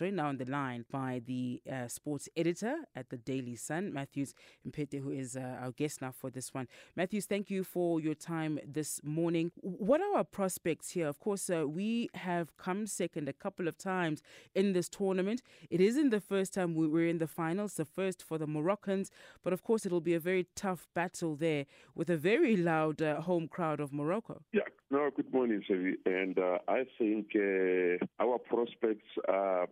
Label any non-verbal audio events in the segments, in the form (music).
joined now on the line by the uh, sports editor at the Daily Sun, Mathews Mpete, who is uh, our guest now for this one. Mathews, thank you for your time this morning. What are our prospects here? Of course, uh, we have come second a couple of times in this tournament. It isn't the first time we were in the finals, the first for the Moroccans, but of course, it'll be a very tough battle there with a very loud uh, home crowd of Morocco. Yeah, no, good morning, Sevi. And uh, I think uh, our prospects are,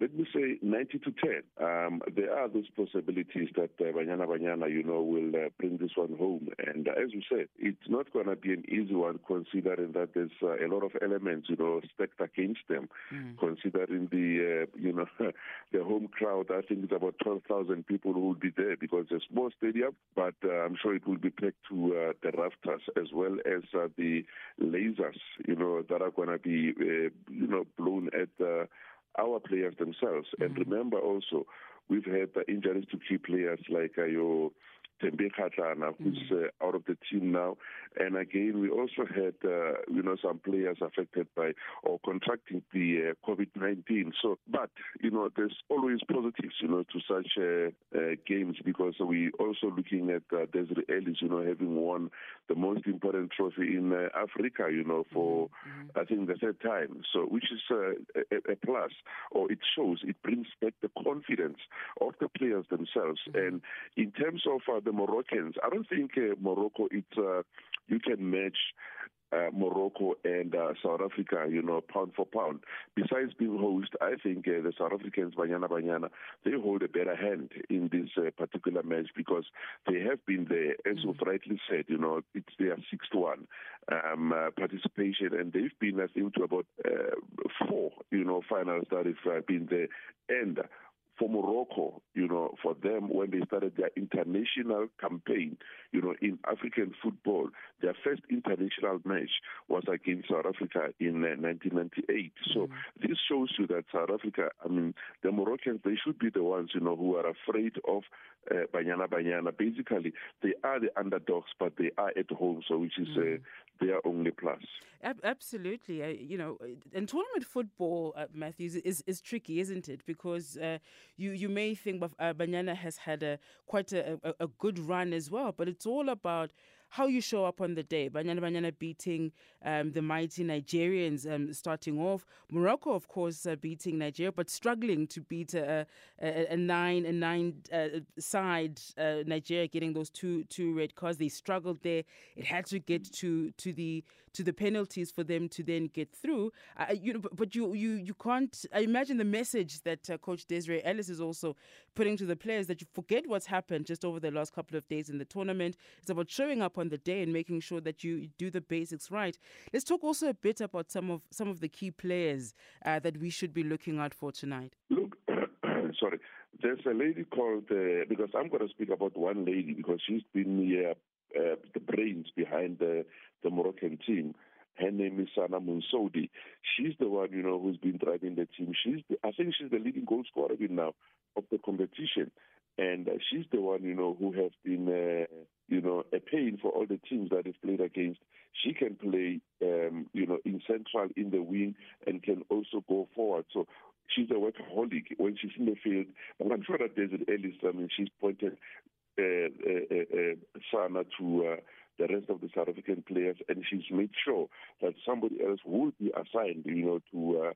let me say, 90 to 10. Um, there are those possibilities that uh, Banyana Banyana, you know, will uh, bring this one home. And uh, as we said, it's not going to be an easy one considering that there's uh, a lot of elements, you know, stacked against them. Mm. Considering the, uh, you know, (laughs) the home crowd, I think it's about 12,000 people who will be there because it's a small stadium, but uh, I'm sure it will be packed to uh, the rafters as well as uh, the lasers, you know, that are going to be, uh, you know, blown at uh, our players themselves. Mm-hmm. And remember also, we've had injuries to key players like uh, your Thembi Kgatlana, who's mm. uh, out of the team now. And again, we also had, uh, you know, some players affected by or contracting the uh, COVID-19. So, but, you know, there's always positives, you know, to such uh, uh, games because we also looking at uh, Desiree Ellis, you know, having won the most important trophy in uh, Africa, you know, for, mm-hmm. I think, the third time. So, which is uh, a, a plus, or it shows, it brings back the confidence of the players themselves. Mm-hmm. And in terms of uh, the Moroccans. I don't think uh, Morocco it's uh, you can match uh, Morocco and uh, South Africa, you know, pound for pound. Besides being host, I think uh, the South Africans, Banyana Banyana, they hold a better hand in this uh, particular match because they have been there, as you've rightly said, you know, it's their sixth one um, uh, participation, and they've been, I think, to about uh, four, you know, finals that have uh, been there. And for Morocco, you know, for them when they started their international campaign, you know, in African football, their first international match was against South Africa in uh, 1998. So mm-hmm. this shows you that South Africa, I mean, the Moroccans, they should be the ones, you know, who are afraid of uh, Banyana Banyana. Basically, they are the underdogs, but they are at home, so which is mm-hmm. Uh, their only plus. Absolutely, uh, you know, and tournament football, uh, Mathews, is is tricky, isn't it? Because uh, you you may think uh, Banyana has had a quite a, a, a good run as well, but it's all about how you show up on the day. Banyana Banyana beating um, the mighty Nigerians um, starting off. Morocco, of course, uh, beating Nigeria, but struggling to beat a, a, a nine a nine uh, side uh, Nigeria, getting those two two red cards. They struggled there. It had to get to to the to the penalties for them to then get through. Uh, you know, but, you you you can't. I imagine the message that uh, Coach Desiree Ellis is also putting to the players that you forget what's happened just over the last couple of days in the tournament. It's about showing up on the day and making sure that you do the basics right. Let's talk also a bit about some of some of the key players uh, that we should be looking out for tonight. Look, (coughs) sorry, there's a lady called uh, because I'm going to speak about one lady because she's been the, uh, the brains behind the the Moroccan team. Her name is Sana Monsoudi. She's the one, you know, who's been driving the team. She's, the, I think, she's the leading goal scorer now of the competition, and uh, she's the one, you know, who has been uh, you know, a pain for all the teams that have played against. She can play, um, you know, in central, in the wing, and can also go forward. So she's a workaholic when she's in the field. I'm sure that there's an early, I mean, she's pointed Sana to uh, the rest of the South African players, and she's made sure that somebody else will be assigned, you know, to uh,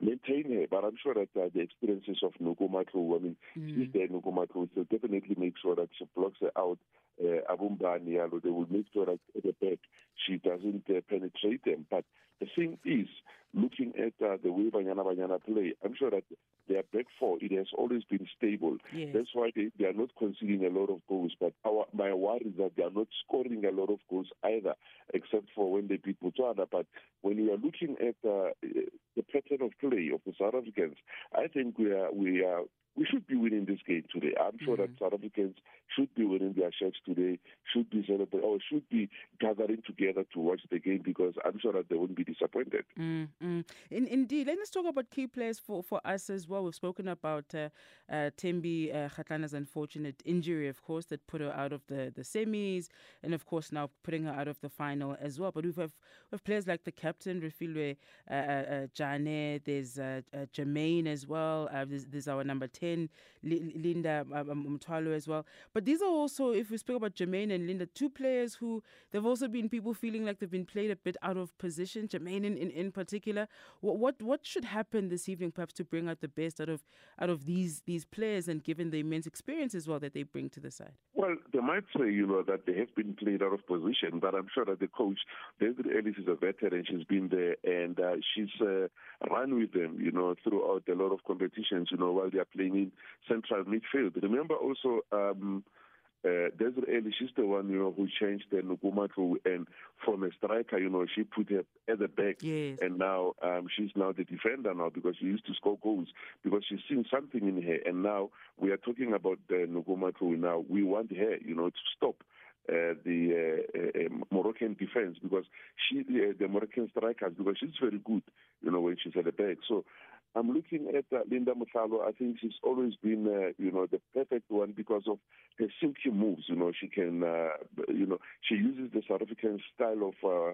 maintain her. But I'm sure that uh, the experiences of Noko Matlou, I mean, mm. she's there, Noko Matlou, will definitely make sure that she blocks her out. Uh, Abumbani, they will make sure that at the back she doesn't uh, penetrate them. But the thing is, looking at uh, the way Banyana Banyana play, I'm sure that their back four, it has always been stable. Yes. That's why they, they are not conceding a lot of goals. But our, my worry is that they are not scoring a lot of goals either, except for when they beat Botswana. But when we are looking at uh, the pattern of play of the South Africans, I think we are we are we should be winning this game today. I'm sure mm-hmm. that South Africans should be winning their shirts today, should be celebrating, or should be gathering together to watch the game because I'm sure that they won't be disappointed. Mm-hmm. In, indeed. Let's talk about key players for, for us as well. We've spoken about uh, uh, Thembi uh, unfortunate injury, of course, that put her out of the, the semis, and of course now putting her out of the final as well. But we have, we have players like the captain, Refiloe uh, uh, uh, Jane, there's uh, uh, Jermaine as well, uh, there's, there's our number 10. Linda Motlhalo as well. But these are also, if we speak about Jermaine and Linda, two players who there have also been people feeling like they've been played a bit out of position. Jermaine in, in, in particular. What, what what should happen this evening, perhaps, to bring out the best out of out of these these players and given the immense experience as well that they bring to the side? Well, they might say, you know, that they have been played out of position, but I'm sure that the coach, David Ellis, is a veteran. She's been there and uh, she's uh, run with them, you know, throughout a lot of competitions, you know, while they are playing in central midfield. Remember also, um, uh, Desiree she's the one, you know, who changed the Noko Matlou and from a striker, you know, she put her at the back. Yes. And now um, she's now the defender now because she used to score goals because she's seen something in her. And now we are talking about the Noko Matlou now. We want her, you know, to stop uh, the uh, uh, Moroccan defense because she, uh, the Moroccan strikers, because she's very good, you know, when she's at the back. So I'm looking at uh, Linda Motlhalo. I think she's always been, uh, you know, the perfect one because of her silky moves. You know, she can, uh, you know, she uses the South African style of uh,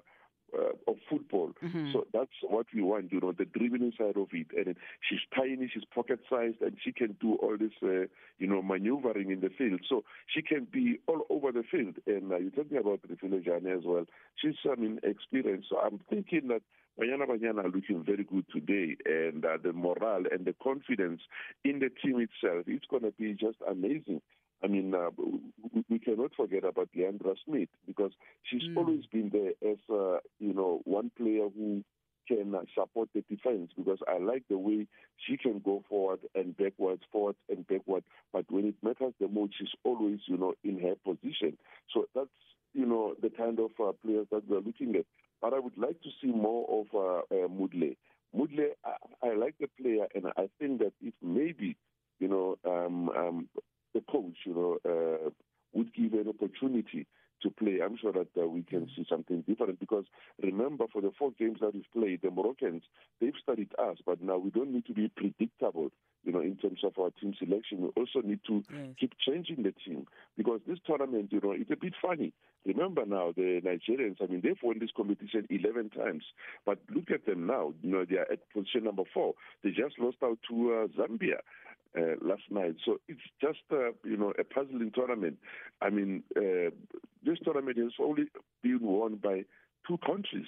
of football. Mm-hmm. So that's what we want, you know, the dribbling side of it. And she's tiny, she's pocket sized, and she can do all this, uh, you know, maneuvering in the field. So she can be all over the field. And uh, you're talking about the Jane as well. She's, I mean, experienced. So I'm thinking that Banyana Banyana are looking very good today, and uh, the morale and the confidence in the team itself, it's going to be just amazing. I mean, uh, we, we, cannot forget about Leandra Smith because she's mm. always been there as, uh, you know, one player who can uh, support the defense because I like the way she can go forward and backwards, forward and backward. But when it matters the most, she's always, you know, in her position. So that's, you know, the kind of uh, players that we're looking at. But I would like to see more of uh, uh, Mudle. Mudle, I, I like the player, and I think that if maybe, you know, um, um, the coach, you know, uh, would give an opportunity to play, I'm sure that uh, we can see something different. Because remember, for the four games that we've played, the Moroccans they've studied us, but now we don't need to be predictable. You know, in terms of our team selection, we also need to yes. keep changing the team because this tournament, you know, it's a bit funny. Remember now, the Nigerians, I mean, they've won this competition 11 times, but look at them now. You know, they are at position number four. They just lost out to uh, Zambia uh, last night. So it's just uh, you know a puzzling tournament. I mean, uh, this tournament has only been won by two countries,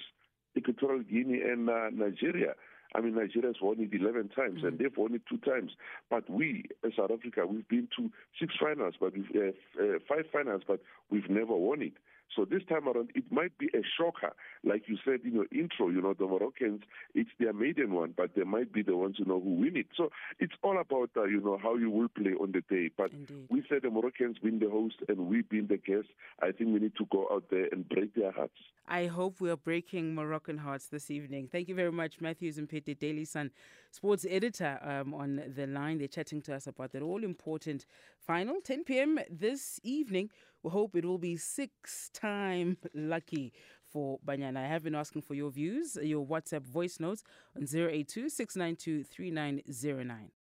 Equatorial Guinea and uh, Nigeria. I mean, Nigeria has won it 11 times, mm-hmm. and they've won it two times. But we, as South Africa, we've been to six finals, but we've, uh, uh, five finals, but we've never won it. So this time around, it might be a shocker, like you said in your intro. You know, the Moroccans, it's their maiden one, but they might be the ones you know who win it. So it's all about uh, you know how you will play on the day. But Indeed. we said the Moroccans being the host and we being the guests. I think we need to go out there and break their hearts. I hope we are breaking Moroccan hearts this evening. Thank you very much, Mathews Mpete, Daily Sun sports editor, um, on the line. They're chatting to us about that all important final, 10 p.m. this evening. We hope it will be six time lucky for Banyana. I have been asking for your views, your WhatsApp voice notes on 082 692 3909.